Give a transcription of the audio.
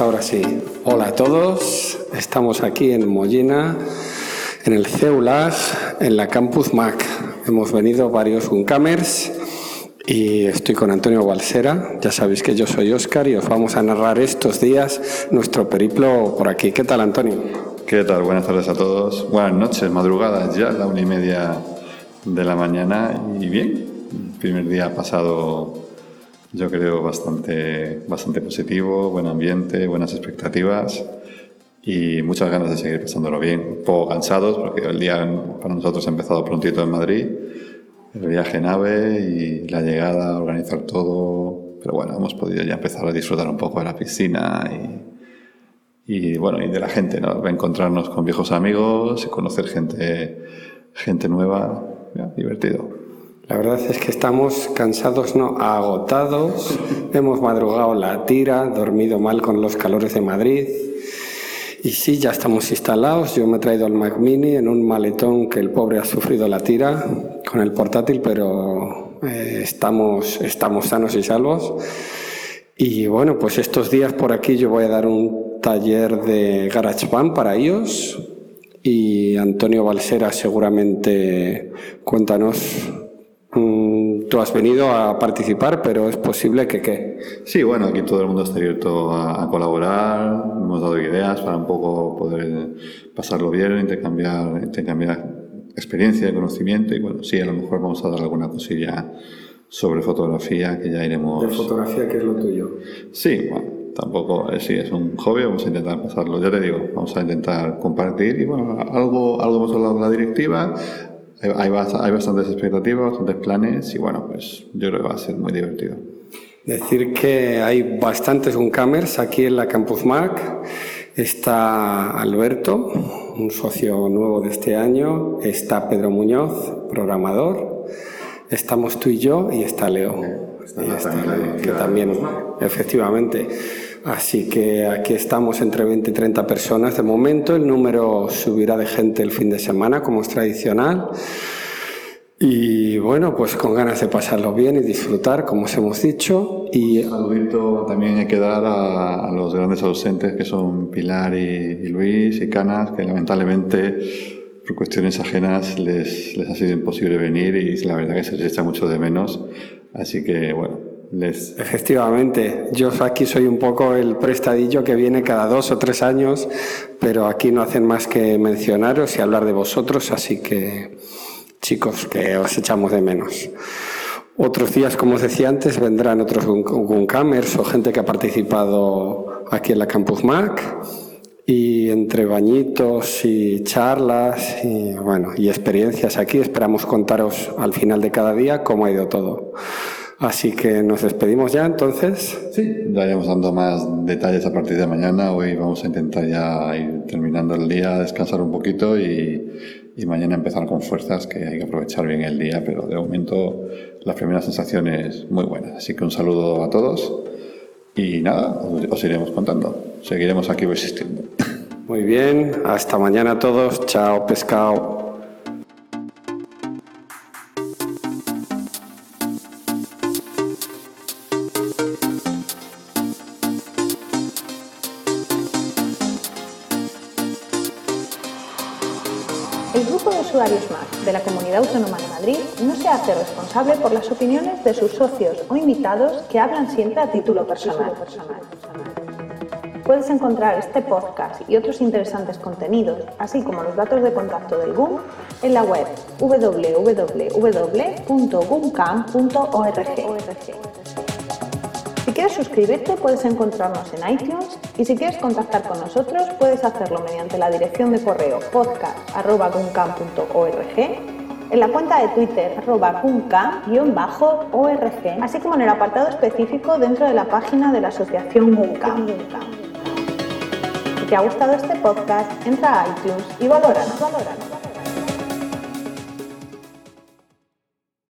Ahora sí. Hola a todos. Estamos aquí en Mollina, en el CEULAG, en la Campus Mac. Hemos venido varios Uncamers y estoy con Antonio Balsera. Ya sabéis que yo soy Oscar y os vamos a narrar estos días nuestro periplo por aquí. ¿Qué tal, Antonio? ¿Qué tal? Buenas tardes a todos. Buenas noches, madrugadas ya, la una y media de la mañana. Y bien, primer día pasado yo creo bastante, bastante positivo, buen ambiente, buenas expectativas y muchas ganas de seguir pasándolo bien. Un poco cansados porque el día para nosotros ha empezado prontito en Madrid, el viaje en AVE y la llegada, organizar todo. Pero bueno, hemos podido ya empezar a disfrutar un poco de la piscina y, y bueno, y de la gente, ¿no? Encontrarnos con viejos amigos, conocer gente, gente nueva, divertido. La verdad es que estamos cansados, no, agotados. Hemos madrugado la tira, dormido mal con los calores de Madrid. Y sí, ya estamos instalados. Yo me he traído el Mac Mini en un maletón que el pobre ha sufrido la tira con el portátil, pero eh, estamos, estamos sanos y salvos. Y bueno, pues estos días por aquí yo voy a dar un taller de GarageBand para ellos. Y Antonio Balsera seguramente cuéntanos tú has venido a participar, pero es posible que qué. Sí, bueno, aquí todo el mundo está abierto a, colaborar, hemos dado ideas para un poco poder pasarlo bien, intercambiar, intercambiar experiencia y conocimiento. Y bueno, sí, a lo mejor vamos a dar alguna cosilla sobre fotografía que ya iremos... ¿De fotografía qué es lo tuyo? Sí, bueno, tampoco, eh, sí, es un hobby, vamos a intentar pasarlo, ya te digo, vamos a intentar compartir y bueno, algo, algo hemos hablado en la directiva, hay, bastantes expectativas, bastantes planes y bueno, pues yo creo que va a ser muy divertido. Decir que hay bastantes uncamers aquí en la Campus Mac. Está Alberto, un socio nuevo de este año. Está Pedro Muñoz, programador. Estamos tú y yo y está Leo. que también, efectivamente. Así que aquí estamos entre 20 y 30 personas de momento. El número subirá de gente el fin de semana, como es tradicional. Y bueno, pues con ganas de pasarlo bien y disfrutar, como os hemos dicho. Y un saludito también hay que dar a, los grandes ausentes que son Pilar y, Luis y Canas, que lamentablemente por cuestiones ajenas les, les ha sido imposible venir y la verdad que se les echa mucho de menos. Así que bueno, Efectivamente, yo aquí soy un poco el prestadillo que viene cada dos o tres años, pero aquí no hacen más que mencionaros y hablar de vosotros, así que chicos, que os echamos de menos. Otros días, como os decía antes, vendrán otros Guncamers o gente que ha participado aquí en la Campus Mac y entre bañitos y charlas y bueno y experiencias aquí esperamos contaros al final de cada día cómo ha ido todo. Así que nos despedimos ya entonces. Sí, ya iremos dando más detalles a partir de mañana. Hoy vamos a intentar ya ir terminando el día, descansar un poquito y, y mañana empezar con fuerzas, que hay que aprovechar bien el día, pero de momento las primeras sensaciones muy buenas. Así que un saludo a todos y nada, os iremos contando. Seguiremos aquí existiendo. Muy bien, hasta mañana a todos. Chao, pescado. El grupo de usuarios MAC de la Comunidad Autónoma de Madrid no se hace responsable por las opiniones de sus socios o invitados que hablan siempre a título personal. Puedes encontrar este podcast y otros interesantes contenidos, así como los datos de contacto del GUM, en la web www.gumcam.org. Si quieres suscribirte puedes encontrarnos en iTunes y si quieres contactar con nosotros puedes hacerlo mediante la dirección de correo podcast.guncam.org en la cuenta de Twitter arroba org así como en el apartado específico dentro de la página de la asociación GUNCAM. Si te ha gustado este podcast, entra a iTunes y valóranos. valóranos.